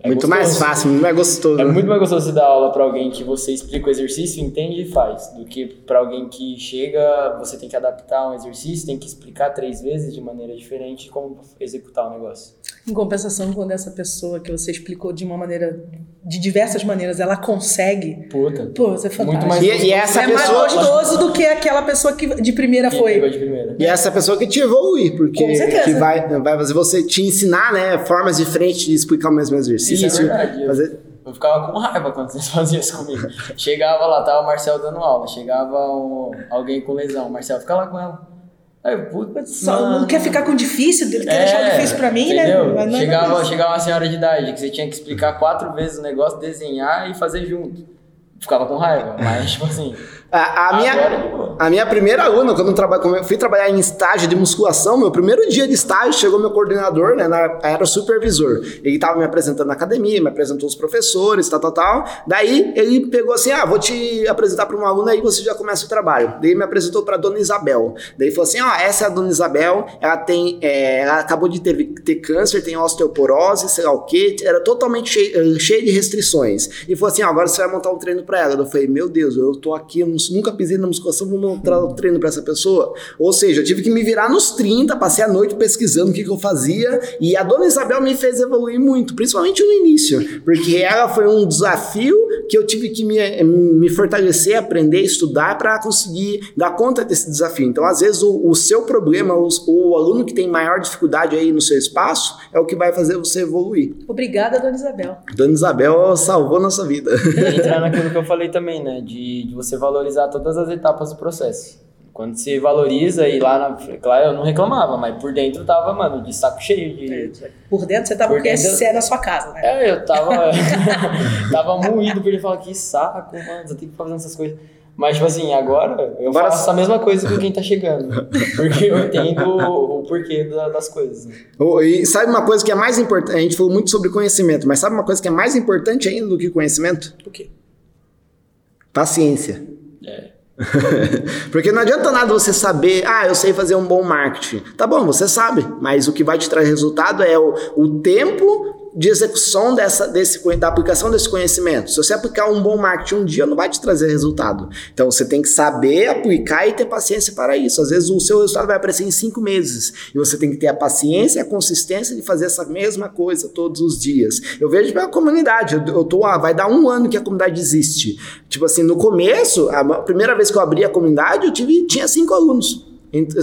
é muito gostoso. mais fácil, muito mais gostoso. É muito mais gostoso você dar aula para alguém que você explica o exercício, entende e faz, do que para alguém que chega, você tem que adaptar um exercício, tem que explicar três vezes de maneira diferente como executar o negócio. Em compensação, quando essa pessoa que você explicou de uma maneira, de diversas maneiras, ela consegue. Puta. Pô, você é fantástico. Muito mais e, e essa é pessoa... mais gostoso do que aquela pessoa que de primeira foi. De primeira. E essa pessoa que te evolui, porque que vai, vai fazer você te ensinar, né, formas diferentes de explicar o mesmo exercício. Isso é verdade. Fazer... Eu ficava com raiva quando vocês faziam isso comigo. Chegava lá, tava o Marcel dando aula. Chegava um, alguém com lesão. Marcel, fica lá com ela. Aí, puta, Só não quer ficar com difícil, quer é, deixar difícil pra mim, né? entendeu? né? chegava, chegava uma senhora de idade que você tinha que explicar quatro vezes o negócio, desenhar e fazer junto. Ficava com raiva, mas tipo assim. A, a minha, a minha primeira aluna, quando eu traba, quando eu fui trabalhar em estágio de musculação, meu primeiro dia de estágio, chegou meu coordenador, né, na, era o supervisor. Ele estava me apresentando na academia, me apresentou os professores, tal, tal, tal. Daí ele pegou assim: ah, vou te apresentar para uma aluna aí você já começa o trabalho. Daí me apresentou para dona Isabel. Daí falou assim: ó, ah, essa é a dona Isabel, ela tem, é, ela acabou de ter, ter câncer, tem osteoporose, sei lá o quê, era totalmente cheia eh, cheio de restrições. E falou assim: ó, agora você vai montar um treino para ela. Eu falei: meu Deus, eu tô aqui, eu nunca pisei na musculação, vou mostrar o treino para essa pessoa. Ou seja, eu tive que me virar nos 30, passei a noite pesquisando o que, que eu fazia. E a dona Isabel me fez evoluir muito, principalmente no início, porque ela foi um desafio que eu tive que me, me fortalecer, aprender, estudar para conseguir dar conta desse desafio. Então, às vezes, o, o seu problema, o, o, aluno que tem maior dificuldade aí no seu espaço, é o que vai fazer você evoluir. Obrigada, dona Isabel. Dona Isabel salvou nossa vida. Entrar naquilo que eu falei também, né? De, de você valorizar todas as etapas do processo. Quando você valoriza e lá na. Claro, eu não reclamava, mas por dentro tava, mano, de saco cheio. De... É, por dentro você tava porque dentro... você é na sua casa, né? É, eu tava. tava moído por ele falar que saco, mano, você tem que fazer essas coisas. Mas, tipo assim, agora eu agora... faço a mesma coisa com quem tá chegando. Porque eu entendo o, o porquê das coisas. Né? E sabe uma coisa que é mais importante? A gente falou muito sobre conhecimento, mas sabe uma coisa que é mais importante ainda do que conhecimento? O quê? Paciência. É. Porque não adianta nada você saber, ah, eu sei fazer um bom marketing. Tá bom, você sabe, mas o que vai te trazer resultado é o, o tempo de execução dessa, desse, da aplicação desse conhecimento. Se você aplicar um bom marketing um dia, não vai te trazer resultado. Então você tem que saber aplicar e ter paciência para isso. Às vezes o seu resultado vai aparecer em cinco meses e você tem que ter a paciência e a consistência de fazer essa mesma coisa todos os dias. Eu vejo pela comunidade, eu, tô, ah, vai dar um ano que a comunidade existe. Tipo assim, no começo, a primeira vez que eu abri a comunidade, eu tive, tinha cinco alunos.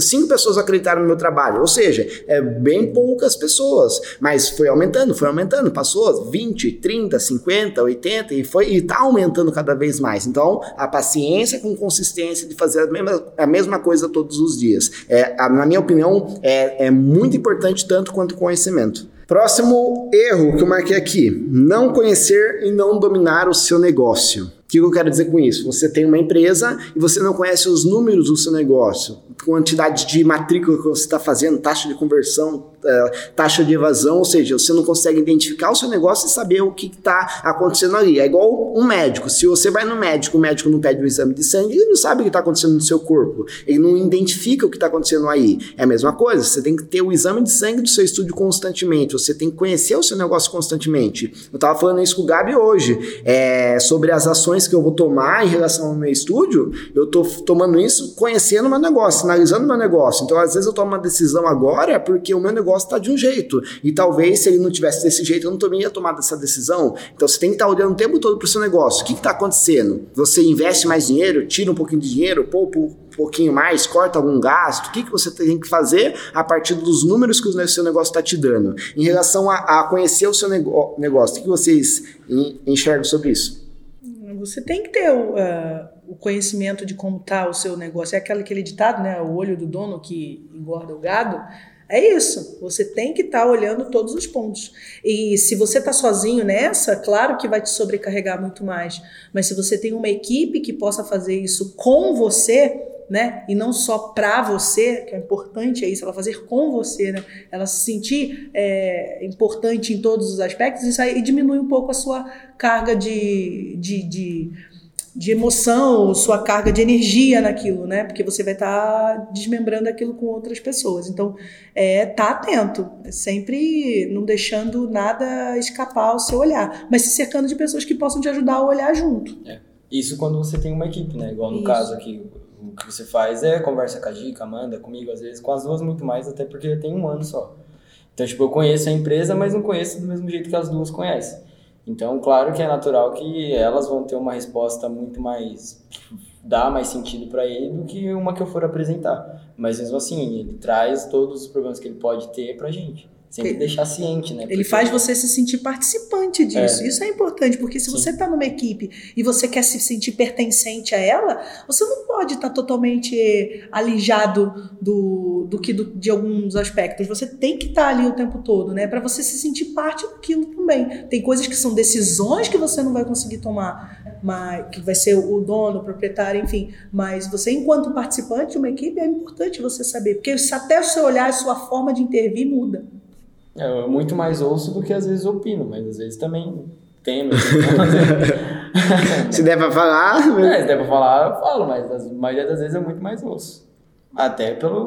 Cinco pessoas acreditaram no meu trabalho, ou seja, é bem poucas pessoas, mas foi aumentando, foi aumentando, passou 20, 30, 50, 80 e foi e tá aumentando cada vez mais. Então, a paciência com consistência de fazer a mesma, a mesma coisa todos os dias, é, na minha opinião, é, é muito importante tanto quanto conhecimento. Próximo erro que eu marquei aqui: não conhecer e não dominar o seu negócio. O que eu quero dizer com isso? Você tem uma empresa e você não conhece os números do seu negócio, quantidade de matrícula que você está fazendo, taxa de conversão, é, taxa de evasão, ou seja, você não consegue identificar o seu negócio e saber o que está acontecendo ali. É igual um médico. Se você vai no médico, o médico não pede um exame de sangue, ele não sabe o que está acontecendo no seu corpo. Ele não identifica o que está acontecendo aí. É a mesma coisa. Você tem que ter o exame de sangue do seu estúdio constantemente. Você tem que conhecer o seu negócio constantemente. Eu estava falando isso com o Gabi hoje, é, sobre as ações que eu vou tomar em relação ao meu estúdio. Eu estou tomando isso conhecendo o meu negócio, analisando meu negócio. Então, às vezes, eu tomo uma decisão agora porque o meu negócio está de um jeito. E talvez se ele não tivesse desse jeito, eu não teria tomado essa decisão. Então você tem que estar tá olhando o tempo todo para o seu negócio. O que está acontecendo? Você investe mais dinheiro, tira um pouquinho de dinheiro, poupa um pouquinho mais, corta algum gasto? O que, que você tem que fazer a partir dos números que o seu negócio está te dando? Em relação a, a conhecer o seu negócio, o que vocês enxergam sobre isso? Você tem que ter uh, o conhecimento de como está o seu negócio. É aquele, aquele ditado, né? O olho do dono que engorda o gado. É isso. Você tem que estar tá olhando todos os pontos. E se você está sozinho nessa, claro que vai te sobrecarregar muito mais. Mas se você tem uma equipe que possa fazer isso com você, né? E não só para você, que é importante é isso, ela fazer com você, né? Ela se sentir é, importante em todos os aspectos, isso aí diminui um pouco a sua carga de, de, de de emoção, sua carga de energia naquilo, né? Porque você vai estar tá desmembrando aquilo com outras pessoas. Então, é tá atento, é sempre não deixando nada escapar ao seu olhar, mas se cercando de pessoas que possam te ajudar a olhar junto. É. Isso quando você tem uma equipe, né? Igual no Isso. caso aqui, o que você faz é conversa com a Gica, Amanda, comigo às vezes, com as duas muito mais, até porque tem um ano só. Então, tipo, eu conheço a empresa, mas não conheço do mesmo jeito que as duas conhecem. Então, claro que é natural que elas vão ter uma resposta muito mais dá mais sentido para ele do que uma que eu for apresentar. Mas mesmo assim, ele traz todos os problemas que ele pode ter pra gente. Sempre ele, deixar ciente, né? Ele faz você se sentir participante disso. É. Isso é importante, porque se Sim. você está numa equipe e você quer se sentir pertencente a ela, você não pode estar tá totalmente alijado do, do que do, de alguns aspectos. Você tem que estar tá ali o tempo todo, né? Para você se sentir parte daquilo também. Tem coisas que são decisões que você não vai conseguir tomar, mas que vai ser o dono, o proprietário, enfim. Mas você, enquanto participante de uma equipe, é importante você saber, porque até o seu olhar, a sua forma de intervir muda. É, eu muito mais ouço do que às vezes opino, mas às vezes também temo. se der pra falar. É, se der pra falar, eu falo, mas a maioria das vezes eu muito mais ouço. Até pelo,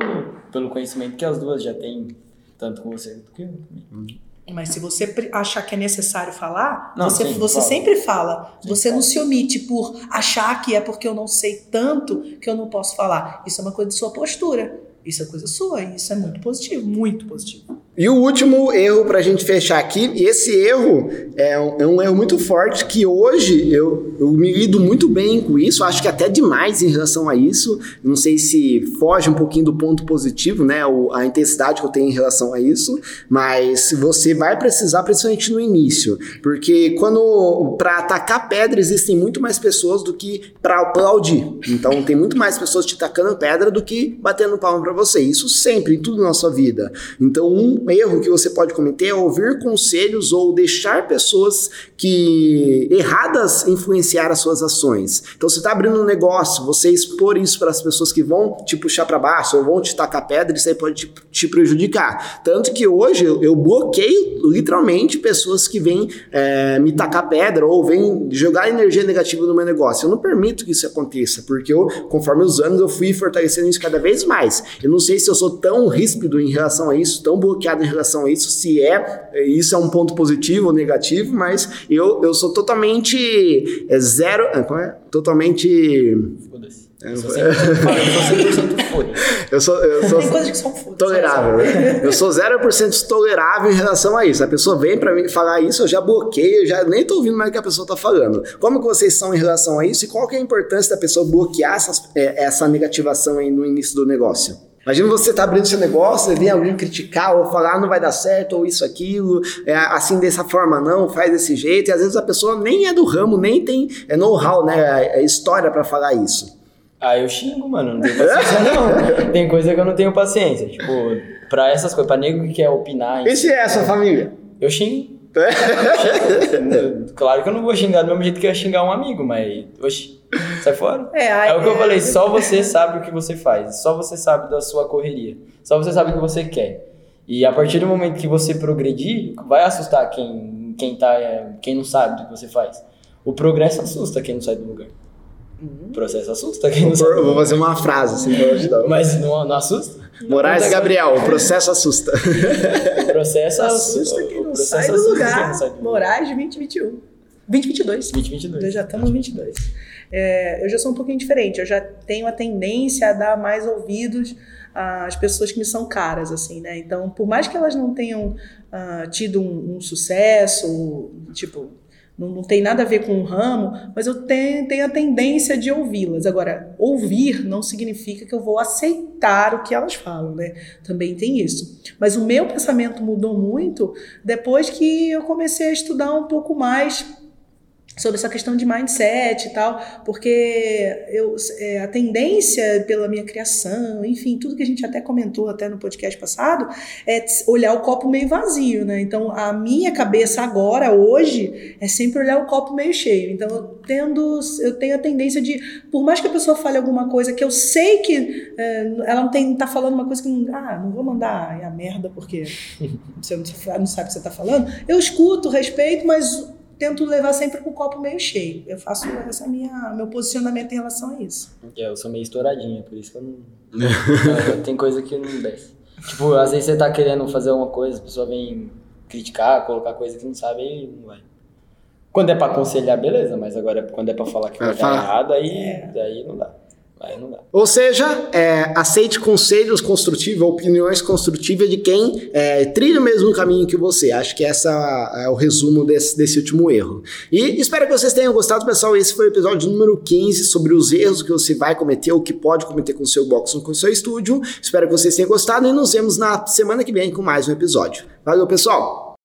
pelo conhecimento que as duas já têm, tanto com você quanto comigo. Uhum. Mas se você achar que é necessário falar, não, você, sim, você sempre fala. Sim, você não se omite por achar que é porque eu não sei tanto que eu não posso falar. Isso é uma coisa de sua postura. Isso é coisa sua. E isso é muito positivo, muito positivo. E o último erro para a gente fechar aqui, e esse erro é um, é um, erro muito forte que hoje eu, eu me lido muito bem com isso, acho que até demais em relação a isso. Não sei se foge um pouquinho do ponto positivo, né? O, a intensidade que eu tenho em relação a isso, mas você vai precisar, principalmente no início, porque quando para atacar pedra existem muito mais pessoas do que para aplaudir. Então tem muito mais pessoas te tacando pedra do que batendo palma para você. Isso sempre, em tudo na sua vida. Então, um erro que você pode cometer é ouvir conselhos ou deixar pessoas que erradas influenciar as suas ações. Então, você está abrindo um negócio, você expor isso para as pessoas que vão te puxar para baixo ou vão te tacar pedra, isso aí pode te, te prejudicar. Tanto que hoje eu, eu bloqueio literalmente pessoas que vêm é, me tacar pedra ou vêm jogar energia negativa no meu negócio. Eu não permito que isso aconteça, porque eu, conforme os anos, eu fui fortalecendo isso cada vez mais. Eu não sei se eu sou tão ríspido em relação a isso, tão bloqueado em relação a isso, se é, isso é um ponto positivo ou negativo, mas eu, eu sou totalmente é, zero, é, como é? Totalmente... Foda-se. É, eu sou 100% foda. Eu sou, eu sou Tem coisas que são foda tolerável. Né? Eu sou 0% tolerável em relação a isso. A pessoa vem para mim falar isso, eu já bloqueio, eu já nem tô ouvindo mais o que a pessoa tá falando. Como que vocês são em relação a isso e qual que é a importância da pessoa bloquear essas, é, essa negativação aí no início do negócio? Imagina você tá abrindo seu negócio, vem alguém criticar ou falar ah, não vai dar certo, ou isso, aquilo, é assim dessa forma não, faz desse jeito, e às vezes a pessoa nem é do ramo, nem tem é know-how, né, é, é história para falar isso. Ah, eu xingo, mano, não tenho paciência não. Tem coisa que eu não tenho paciência, tipo, pra essas coisas, pra nego que quer opinar... E se é a sua família? Eu xingo. claro que eu não vou xingar do mesmo jeito que eu ia xingar um amigo, mas. Oxi, sai fora. É, é o que eu falei, só você sabe o que você faz, só você sabe da sua correria, só você sabe o que você quer. E a partir do momento que você progredir, vai assustar quem, quem, tá, quem não sabe do que você faz. O progresso assusta quem não sai do lugar. O processo assusta quem não Vou, sabe. vou fazer uma frase assim pra ajudar. Mas não, não assusta? Moraes e Gabriel, o processo assusta. O processo Assusta quem não processo sai do assusta lugar. não sai do. Moraes 2021. 2022. 2022. Nós já estamos 22. É, eu já sou um pouquinho diferente. Eu já tenho a tendência a dar mais ouvidos às pessoas que me são caras, assim, né? Então, por mais que elas não tenham ah, tido um, um sucesso, tipo, não, não tem nada a ver com o ramo, mas eu tenho, tenho a tendência de ouvi-las. Agora, ouvir não significa que eu vou aceitar o que elas falam, né? Também tem isso. Mas o meu pensamento mudou muito depois que eu comecei a estudar um pouco mais sobre essa questão de mindset e tal, porque eu, é, a tendência pela minha criação, enfim, tudo que a gente até comentou até no podcast passado, é olhar o copo meio vazio, né? Então, a minha cabeça agora, hoje, é sempre olhar o copo meio cheio. Então, eu, tendo, eu tenho a tendência de, por mais que a pessoa fale alguma coisa que eu sei que é, ela não tem, tá falando uma coisa que, não, ah, não vou mandar a merda porque você não sabe, o que você tá falando, eu escuto, respeito, mas tento levar sempre com o copo meio cheio. Eu faço essa minha meu posicionamento em relação a isso. É, eu sou meio estouradinha, por isso que eu não. tem coisa que não desce. Tipo, às vezes você tá querendo fazer uma coisa, a pessoa vem criticar, colocar coisa que não sabe e não vai. Quando é pra aconselhar, beleza, mas agora quando é pra falar que vai Vai dar errado, aí, daí não dá. Aí não dá. Ou seja, é, aceite conselhos construtivos, opiniões construtivas de quem é, trilha o mesmo caminho que você. Acho que essa é o resumo desse, desse último erro. E espero que vocês tenham gostado, pessoal. Esse foi o episódio número 15 sobre os erros que você vai cometer ou que pode cometer com o seu box ou com o seu estúdio. Espero que vocês tenham gostado e nos vemos na semana que vem com mais um episódio. Valeu, pessoal!